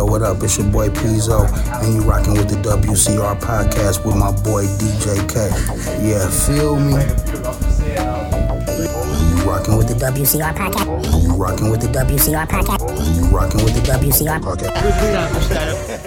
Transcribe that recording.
Yo, what up? It's your boy Pizzo, and you rocking with the WCR podcast with my boy DJ K. Yeah, feel me? You rocking with the WCR podcast? You rocking with the WCR podcast? You rocking with the WCR podcast?